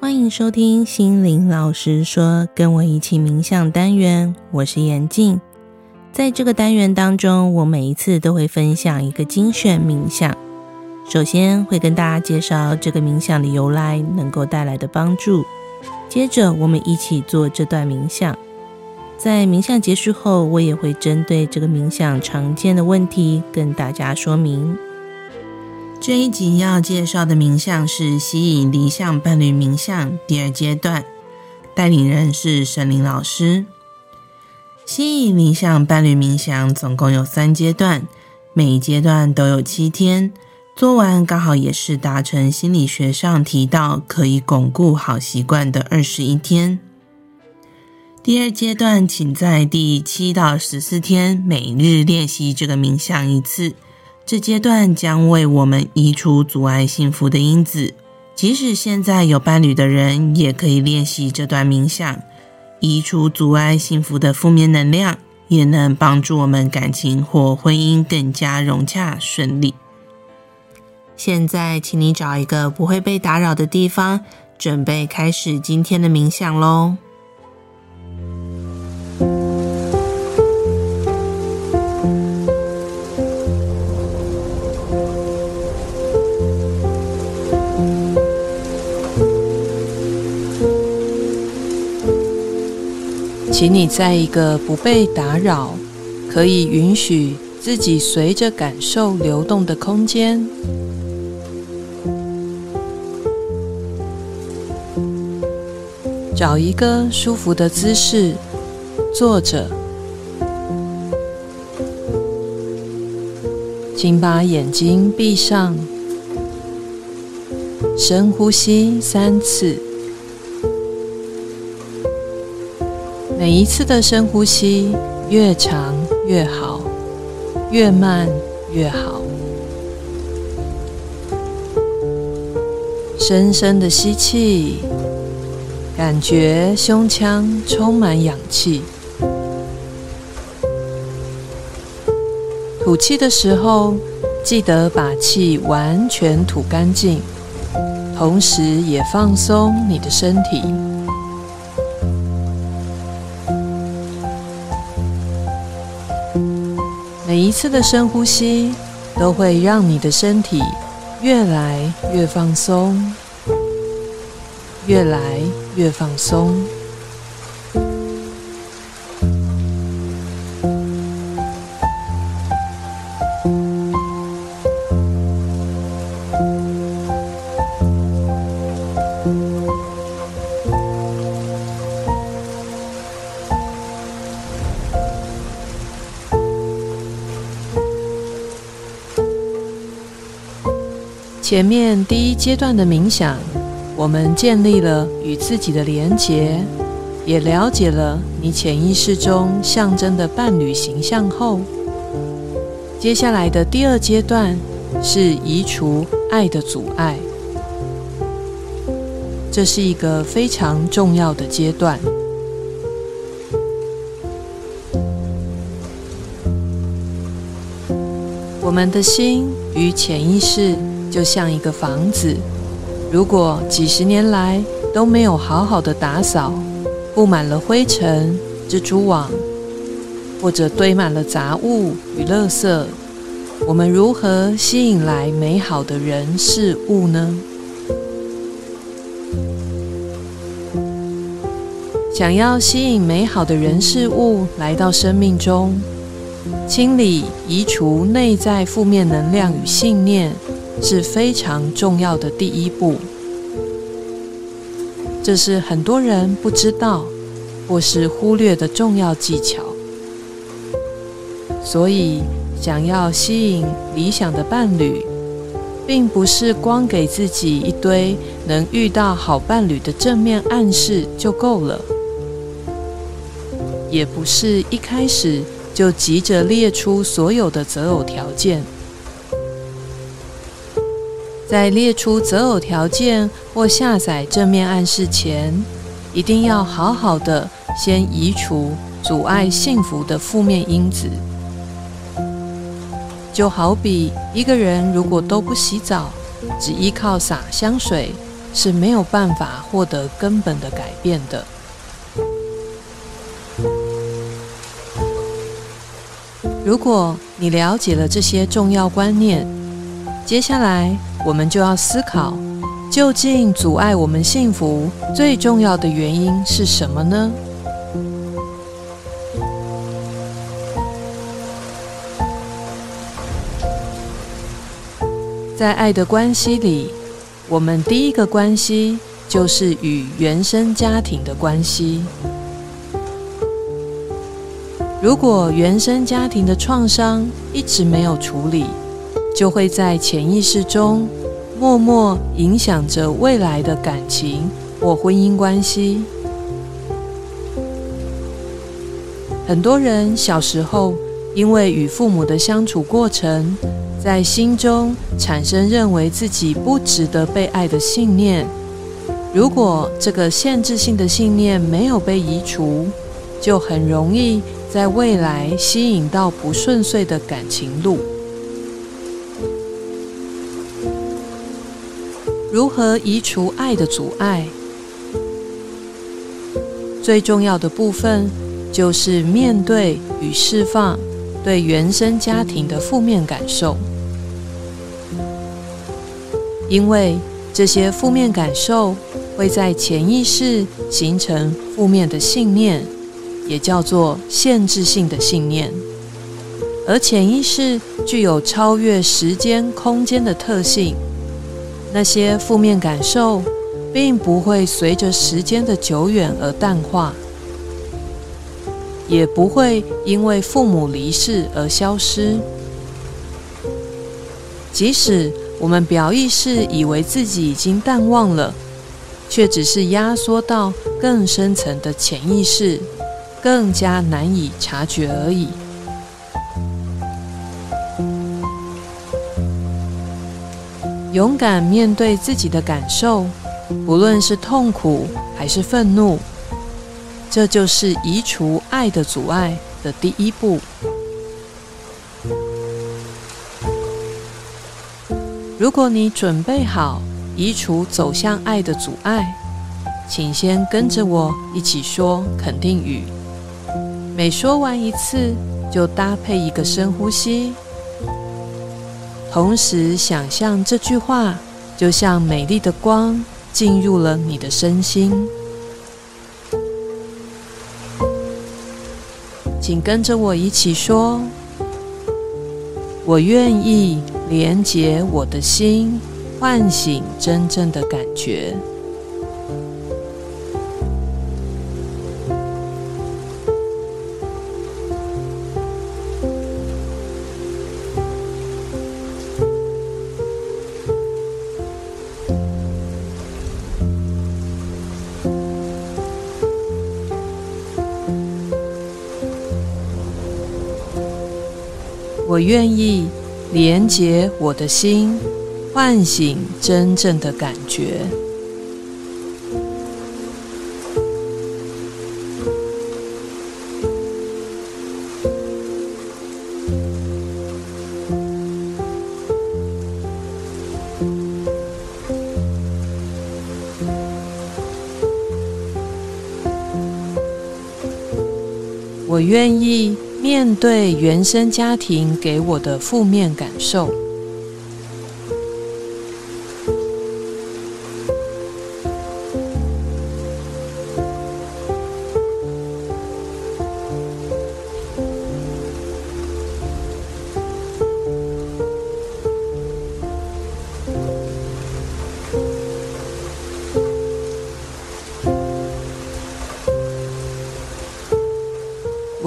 欢迎收听心灵老师说，跟我一起冥想单元，我是严静。在这个单元当中，我每一次都会分享一个精选冥想。首先会跟大家介绍这个冥想的由来，能够带来的帮助。接着我们一起做这段冥想。在冥想结束后，我也会针对这个冥想常见的问题跟大家说明。这一集要介绍的冥想是吸引理想伴侣冥想第二阶段，带领人是圣灵老师。吸引理想伴侣冥想总共有三阶段，每一阶段都有七天，做完刚好也是达成心理学上提到可以巩固好习惯的二十一天。第二阶段，请在第七到十四天每日练习这个冥想一次。这阶段将为我们移除阻碍幸福的因子，即使现在有伴侣的人，也可以练习这段冥想，移除阻碍幸福的负面能量，也能帮助我们感情或婚姻更加融洽顺利。现在，请你找一个不会被打扰的地方，准备开始今天的冥想喽。请你在一个不被打扰、可以允许自己随着感受流动的空间，找一个舒服的姿势坐着。请把眼睛闭上，深呼吸三次。每一次的深呼吸越长越好，越慢越好。深深的吸气，感觉胸腔充满氧气。吐气的时候，记得把气完全吐干净，同时也放松你的身体。每一次的深呼吸都会让你的身体越来越放松，越来越放松。前面第一阶段的冥想，我们建立了与自己的连结，也了解了你潜意识中象征的伴侣形象后，接下来的第二阶段是移除爱的阻碍。这是一个非常重要的阶段。我们的心与潜意识。就像一个房子，如果几十年来都没有好好的打扫，布满了灰尘、蜘蛛网，或者堆满了杂物与垃圾，我们如何吸引来美好的人事物呢？想要吸引美好的人事物来到生命中，清理、移除内在负面能量与信念。是非常重要的第一步，这是很多人不知道或是忽略的重要技巧。所以，想要吸引理想的伴侣，并不是光给自己一堆能遇到好伴侣的正面暗示就够了，也不是一开始就急着列出所有的择偶条件。在列出择偶条件或下载正面暗示前，一定要好好的先移除阻碍幸福的负面因子。就好比一个人如果都不洗澡，只依靠洒香水是没有办法获得根本的改变的。如果你了解了这些重要观念，接下来我们就要思考，究竟阻碍我们幸福最重要的原因是什么呢？在爱的关系里，我们第一个关系就是与原生家庭的关系。如果原生家庭的创伤一直没有处理，就会在潜意识中默默影响着未来的感情或婚姻关系。很多人小时候因为与父母的相处过程，在心中产生认为自己不值得被爱的信念。如果这个限制性的信念没有被移除，就很容易在未来吸引到不顺遂的感情路。如何移除爱的阻碍？最重要的部分就是面对与释放对原生家庭的负面感受。因为这些负面感受会在潜意识形成负面的信念，也叫做限制性的信念。而潜意识具有超越时间空间的特性，那些负面感受并不会随着时间的久远而淡化，也不会因为父母离世而消失，即使。我们表意识以为自己已经淡忘了，却只是压缩到更深层的潜意识，更加难以察觉而已。勇敢面对自己的感受，不论是痛苦还是愤怒，这就是移除爱的阻碍的第一步。如果你准备好移除走向爱的阻碍，请先跟着我一起说肯定语。每说完一次，就搭配一个深呼吸，同时想象这句话就像美丽的光进入了你的身心。请跟着我一起说：“我愿意。”连接我的心，唤醒真正的感觉。我愿意。连接我的心，唤醒真正的感觉。我愿意。面对原生家庭给我的负面感受，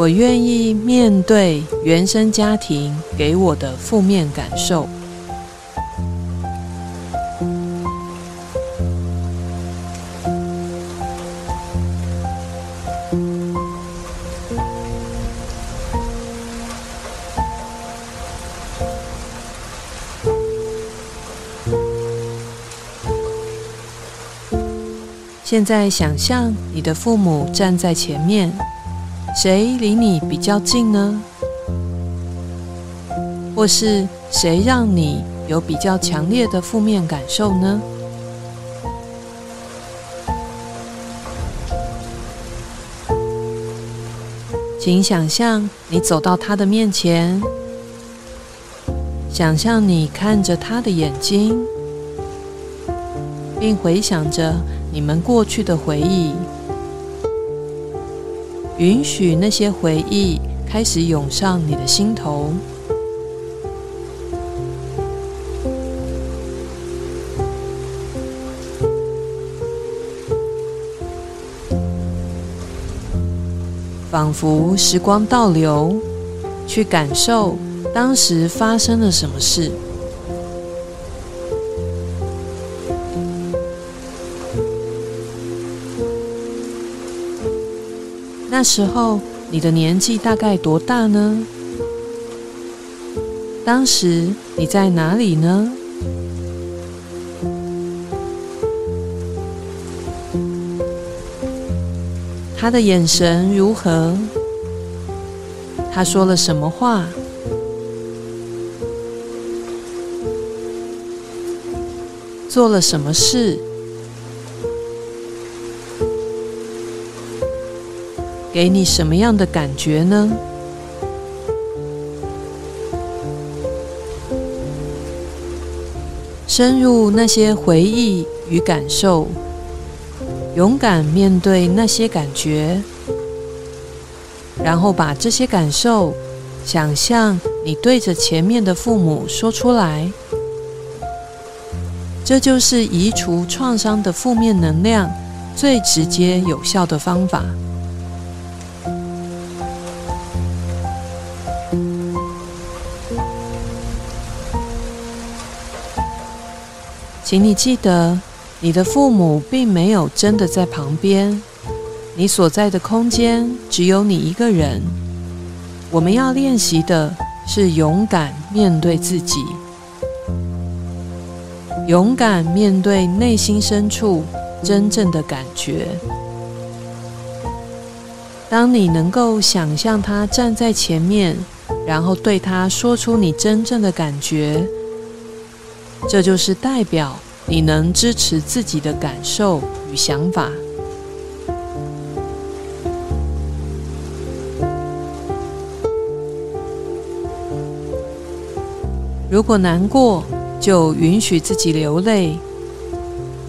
我愿意面对原生家庭给我的负面感受。现在想象你的父母站在前面。谁离你比较近呢？或是谁让你有比较强烈的负面感受呢？请想象你走到他的面前想象你看着他的眼睛并回想着你们过去的回忆。允许那些回忆开始涌上你的心头。仿佛时光倒流，去感受当时发生了什么事。时候你的年纪大概多大呢？当时你在哪里呢？他的眼神如何？他说了什么话？做了什么事？给你什么样的感觉呢？深入那些回忆与感受。勇敢面对那些感觉，然后把这些感受想象你对着前面的父母说出来。这就是移除创伤的负面能量最直接有效的方法。请你记得。你的父母并没有真的在旁边，你所在的空间只有你一个人。我们要练习的是勇敢面对自己，勇敢面对内心深处真正的感觉。当你能够想象他站在前面，然后对他说出你真正的感觉，这就是代表。你能支持自己的感受与想法。如果难过，就允许自己流泪，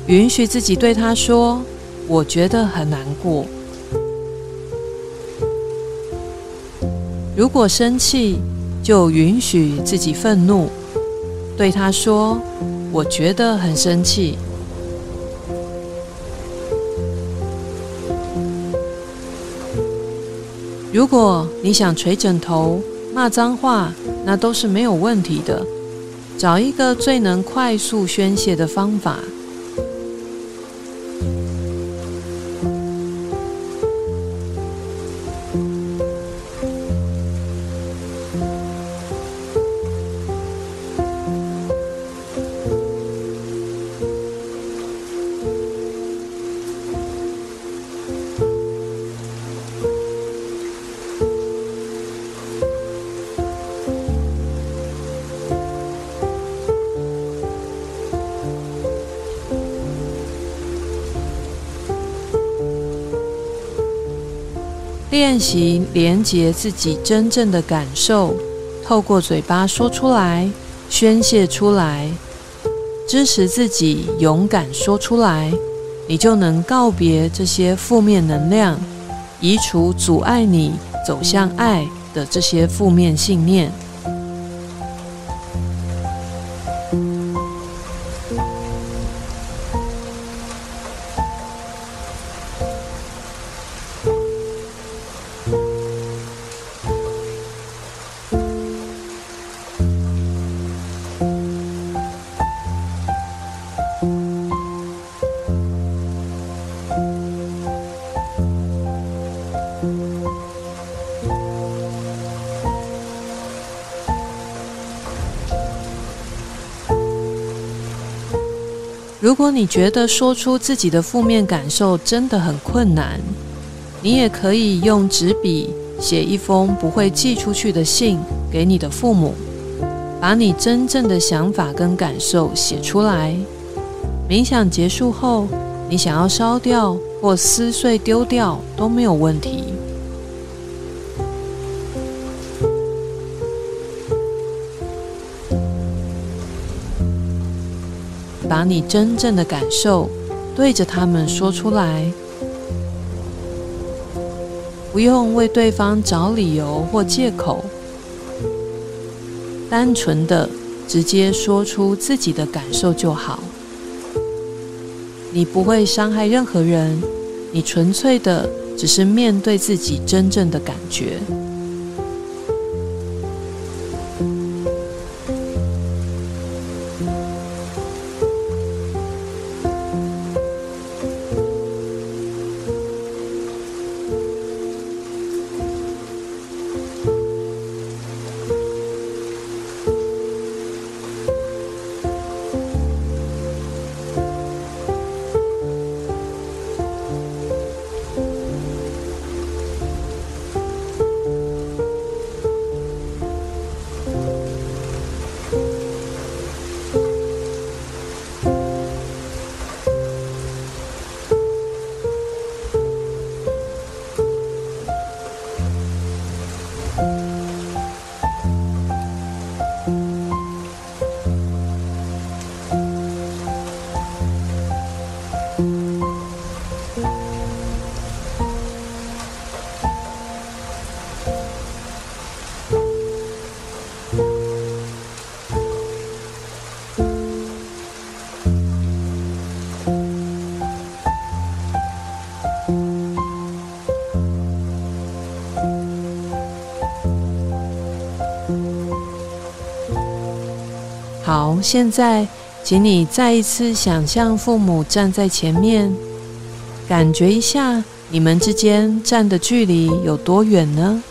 允许自己对他说：“我觉得很难过。”如果生气，就允许自己愤怒，对他说。我觉得很生气。如果你想捶枕头、骂脏话，那都是没有问题的。找一个最能快速宣泄的方法。练习连接自己真正的感受，透过嘴巴说出来，宣泄出来，支持自己勇敢说出来，你就能告别这些负面能量，移除阻碍你走向爱的这些负面信念。如果你觉得说出自己的负面感受真的很困难，你也可以用纸笔写一封不会寄出去的信给你的父母，把你真正的想法跟感受写出来。冥想结束后，你想要烧掉或撕碎丢掉都没有问题。你真正的感受对着他们说出来，不用为对方找理由或借口，单纯的直接说出自己的感受就好。你不会伤害任何人，你纯粹的只是面对自己真正的感觉。好，现在请你再一次想象父母站在前面，感觉一下你们之间站的距离有多远呢？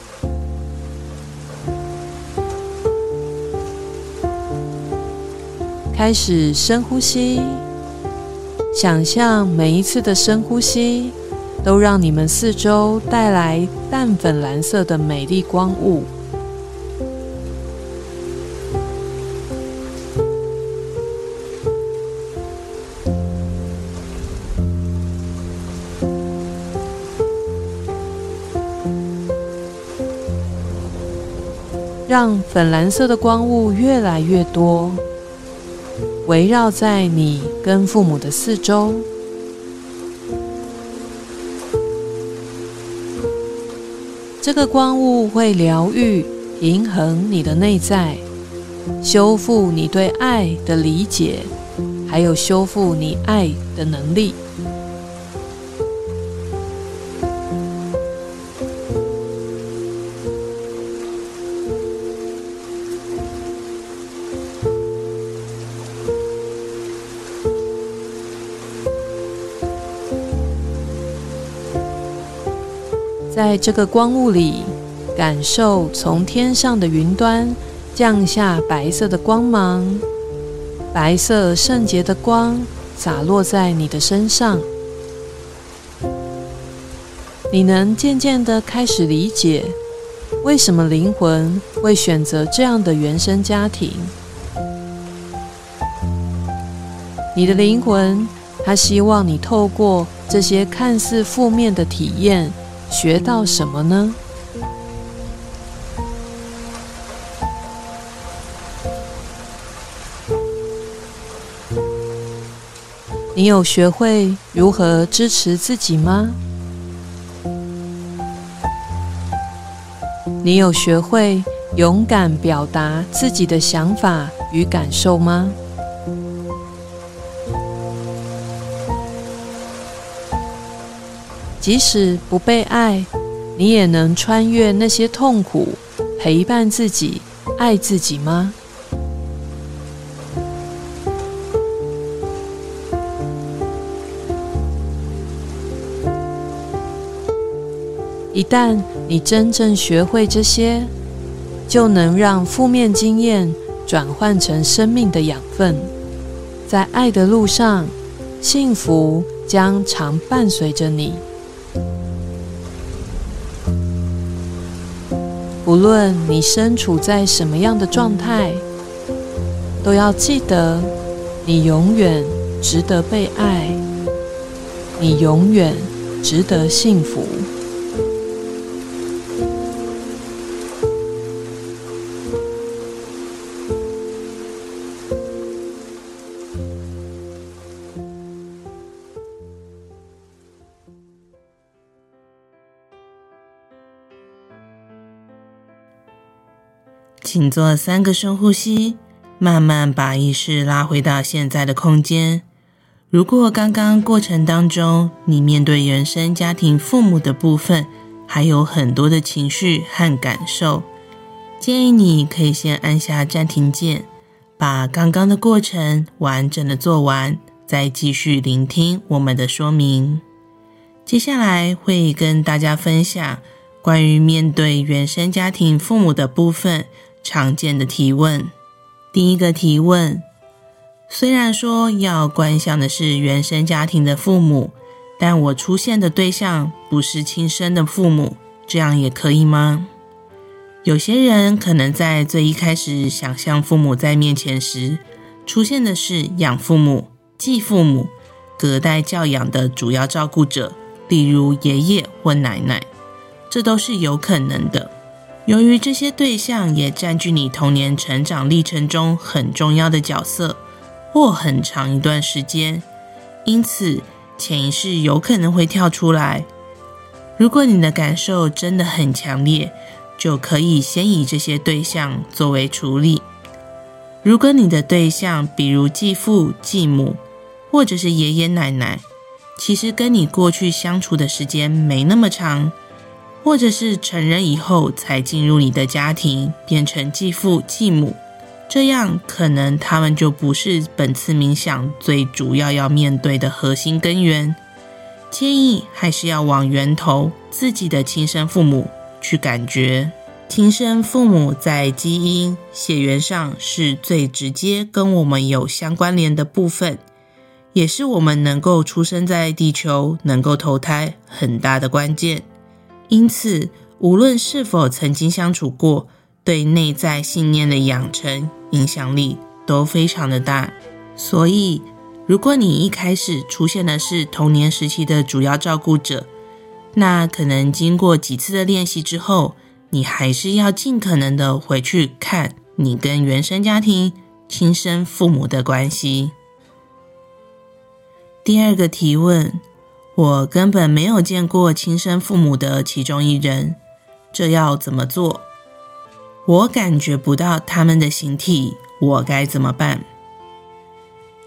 开始深呼吸，想象每一次的深呼吸都让你们四周带来淡粉蓝色的美丽光雾。让粉蓝色的光雾越来越多，围绕在你跟父母的四周。这个光雾会疗愈、平衡你的内在，修复你对爱的理解，还有修复你爱的能力。在这个光雾里，感受从天上的云端降下白色的光芒，白色圣洁的光洒落在你的身上。你能渐渐地开始理解，为什么灵魂会选择这样的原生家庭。你的灵魂，它希望你透过这些看似负面的体验。学到什么呢？你有学会如何支持自己吗？你有学会勇敢表达自己的想法与感受吗？即使不被爱，你也能穿越那些痛苦，陪伴自己，爱自己吗？一旦你真正学会这些，就能让负面经验转换成生命的养分，在爱的路上，幸福将常伴随着你。无论你身处在什么样的状态，都要记得，你永远值得被爱，你永远值得幸福。请做三个深呼吸，慢慢把意识拉回到现在的空间。如果刚刚过程当中，你面对原生家庭父母的部分，还有很多的情绪和感受，建议你可以先按下暂停键，把刚刚的过程完整的做完，再继续聆听我们的说明。接下来会跟大家分享关于面对原生家庭父母的部分。常见的提问，第一个提问：虽然说要观想的是原生家庭的父母，但我出现的对象不是亲生的父母，这样也可以吗？有些人可能在最一开始想象父母在面前时，出现的是养父母、继父母、隔代教养的主要照顾者，例如爷爷或奶奶，这都是有可能的。由于这些对象也占据你童年成长历程中很重要的角色，或很长一段时间，因此潜意识有可能会跳出来。如果你的感受真的很强烈，就可以先以这些对象作为处理。如果你的对象，比如继父、继母，或者是爷爷奶奶，其实跟你过去相处的时间没那么长。或者是成人以后才进入你的家庭，变成继父继母，这样可能他们就不是本次冥想最主要要面对的核心根源。建议还是要往源头自己的亲生父母去感觉。亲生父母在基因血缘上是最直接跟我们有相关联的部分，也是我们能够出生在地球、能够投胎很大的关键。因此，无论是否曾经相处过，对内在信念的养成影响力都非常的大。所以，如果你一开始出现的是童年时期的主要照顾者，那可能经过几次的练习之后，你还是要尽可能的回去看你跟原生家庭亲生父母的关系。第二个提问。我根本没有见过亲生父母的其中一人，这要怎么做？我感觉不到他们的形体，我该怎么办？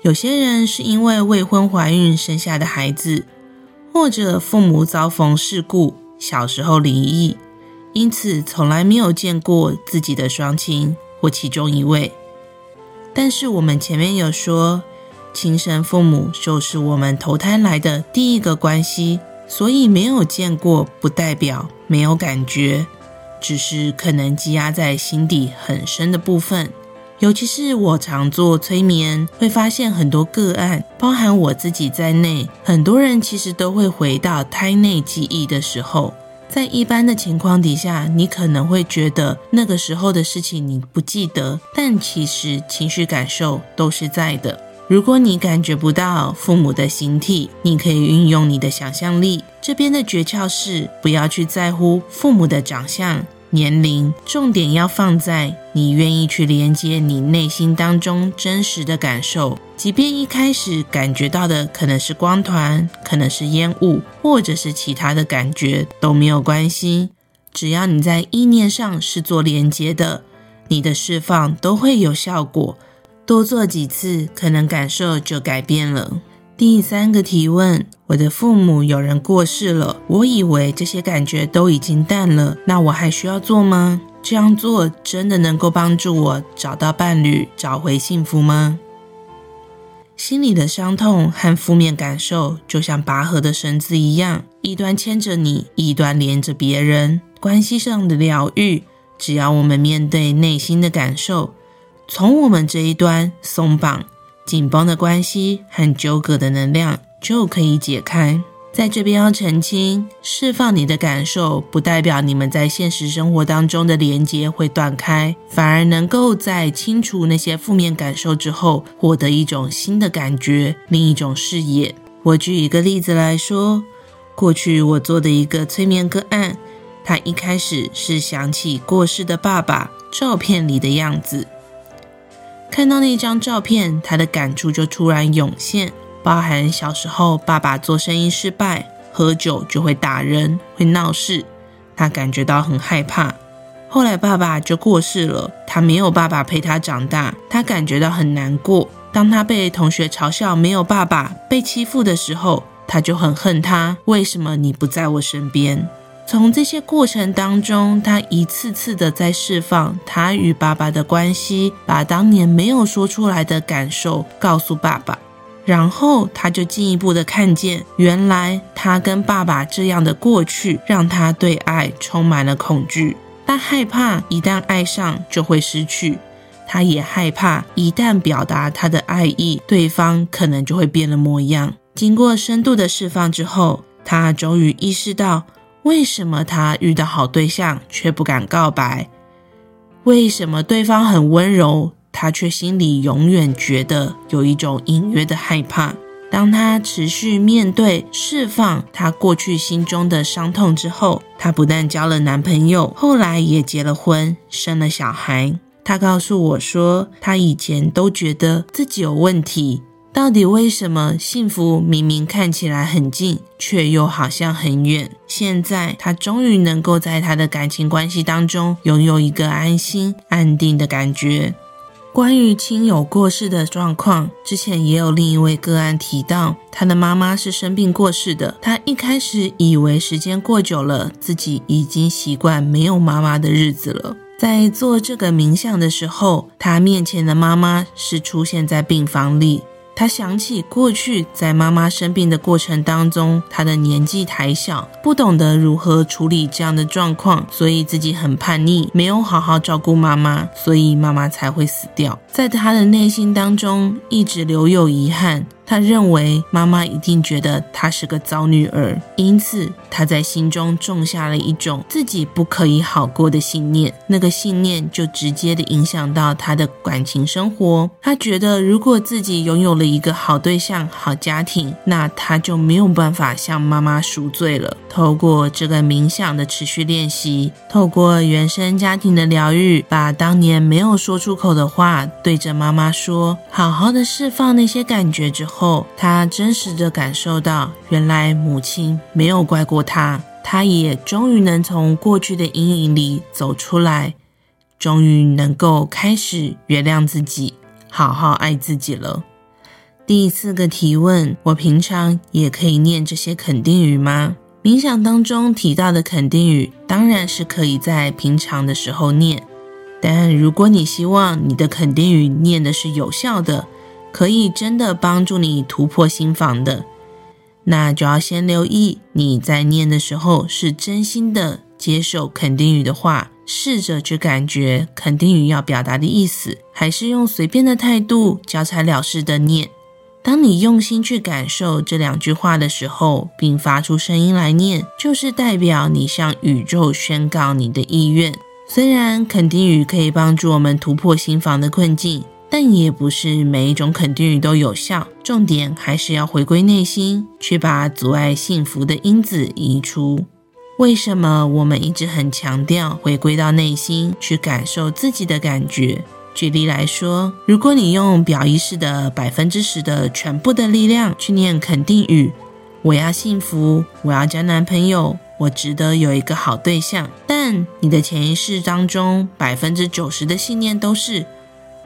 有些人是因为未婚怀孕生下的孩子，或者父母遭逢事故，小时候离异，因此从来没有见过自己的双亲或其中一位。但是我们前面有说。亲生父母就是我们投胎来的第一个关系，所以没有见过不代表没有感觉，只是可能积压在心底很深的部分。尤其是我常做催眠，会发现很多个案，包含我自己在内，很多人其实都会回到胎内记忆的时候。在一般的情况底下，你可能会觉得那个时候的事情你不记得，但其实情绪感受都是在的。如果你感觉不到父母的形体，你可以运用你的想象力。这边的诀窍是不要去在乎父母的长相、年龄，重点要放在你愿意去连接你内心当中真实的感受。即便一开始感觉到的可能是光团，可能是烟雾，或者是其他的感觉都没有关系。只要你在意念上是做连接的，你的释放都会有效果。多做几次，可能感受就改变了。第三个提问：我的父母有人过世了，我以为这些感觉都已经淡了，那我还需要做吗？这样做真的能够帮助我找到伴侣，找回幸福吗？心里的伤痛和负面感受就像拔河的绳子一样，一端牵着你，一端连着别人。关系上的疗愈，只要我们面对内心的感受。从我们这一端松绑、紧绷的关系和纠葛的能量就可以解开。在这边要澄清，释放你的感受，不代表你们在现实生活当中的连接会断开，反而能够在清除那些负面感受之后，获得一种新的感觉，另一种视野。我举一个例子来说，过去我做的一个催眠个案，他一开始是想起过世的爸爸照片里的样子。看到那张照片，他的感触就突然涌现，包含小时候爸爸做生意失败，喝酒就会打人，会闹事，他感觉到很害怕。后来爸爸就过世了，他没有爸爸陪他长大，他感觉到很难过。当他被同学嘲笑没有爸爸、被欺负的时候，他就很恨他。为什么你不在我身边？从这些过程当中，他一次次的在释放他与爸爸的关系，把当年没有说出来的感受告诉爸爸。然后他就进一步的看见，原来他跟爸爸这样的过去，让他对爱充满了恐惧。他害怕一旦爱上就会失去，他也害怕一旦表达他的爱意，对方可能就会变了模样。经过深度的释放之后，他终于意识到，为什么他遇到好对象却不敢告白？为什么对方很温柔，他却心里永远觉得有一种隐约的害怕？当他持续面对、释放他过去心中的伤痛之后，他不但交了男朋友，后来也结了婚，生了小孩。他告诉我说，他以前都觉得自己有问题，到底为什么幸福明明看起来很近，却又好像很远？现在他终于能够在他的感情关系当中拥有一个安心、安定的感觉。关于亲友过世的状况，之前也有另一位个案提到，他的妈妈是生病过世的。他一开始以为时间过久了，自己已经习惯没有妈妈的日子了。在做这个冥想的时候，他面前的妈妈是出现在病房里。他想起过去在妈妈生病的过程当中，他的年纪太小，不懂得如何处理这样的状况，所以自己很叛逆，没有好好照顾妈妈，所以妈妈才会死掉。在他的内心当中，一直留有遗憾。他认为妈妈一定觉得他是个糟女儿，因此他在心中种下了一种自己不可以好过的信念。那个信念就直接的影响到他的感情生活。他觉得如果自己拥有了一个好对象、好家庭，那他就没有办法向妈妈赎罪了。透过这个冥想的持续练习，透过原生家庭的疗愈，把当年没有说出口的话对着妈妈说，好好的释放那些感觉之后。后，他真实的感受到，原来母亲没有怪过他，他也终于能从过去的阴影里走出来，终于能够开始原谅自己，好好爱自己了。第四个提问：我平常也可以念这些肯定语吗？冥想当中提到的肯定语，当然是可以在平常的时候念，但如果你希望你的肯定语念的是有效的，可以真的帮助你突破心防的，那就要先留意你在念的时候是真心的接受肯定语的话，试着去感觉肯定语要表达的意思，还是用随便的态度交差了事的念。当你用心去感受这两句话的时候，并发出声音来念，就是代表你向宇宙宣告你的意愿。虽然肯定语可以帮助我们突破心防的困境。但也不是每一种肯定语都有效，重点还是要回归内心，去把阻碍幸福的因子移除。为什么我们一直很强调回归到内心，去感受自己的感觉？举例来说，如果你用表意识的百分之十的全部的力量去念肯定语，我要幸福，我要交男朋友，我值得有一个好对象，但你的潜意识当中百分之九十的信念都是。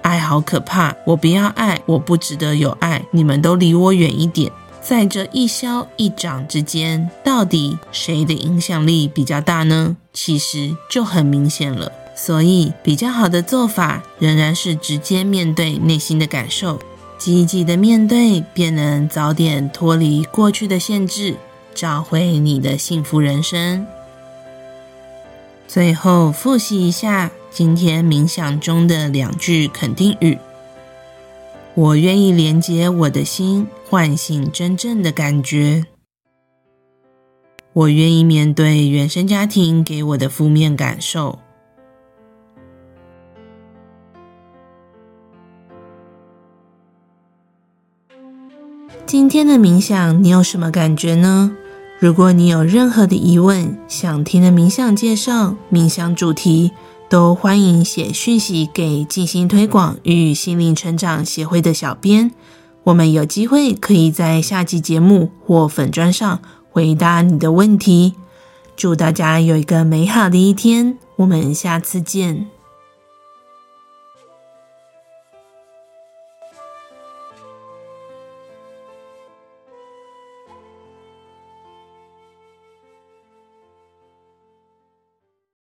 爱好可怕，我不要爱，我不值得有爱，你们都离我远一点。在这一消一长之间，到底谁的影响力比较大呢？其实就很明显了。所以，比较好的做法仍然是直接面对内心的感受，积极的面对，便能早点脱离过去的限制，找回你的幸福人生。最后复习一下。今天冥想中的两句肯定语：我愿意连接我的心，唤醒真正的感觉；我愿意面对原生家庭给我的负面感受。今天的冥想，你有什么感觉呢？如果你有任何的疑问，想听的冥想介绍、冥想主题，都欢迎写讯息给静心推广与心灵成长协会的小编，我们有机会可以在下集节目或粉砖上回答你的问题。祝大家有一个美好的一天，我们下次见。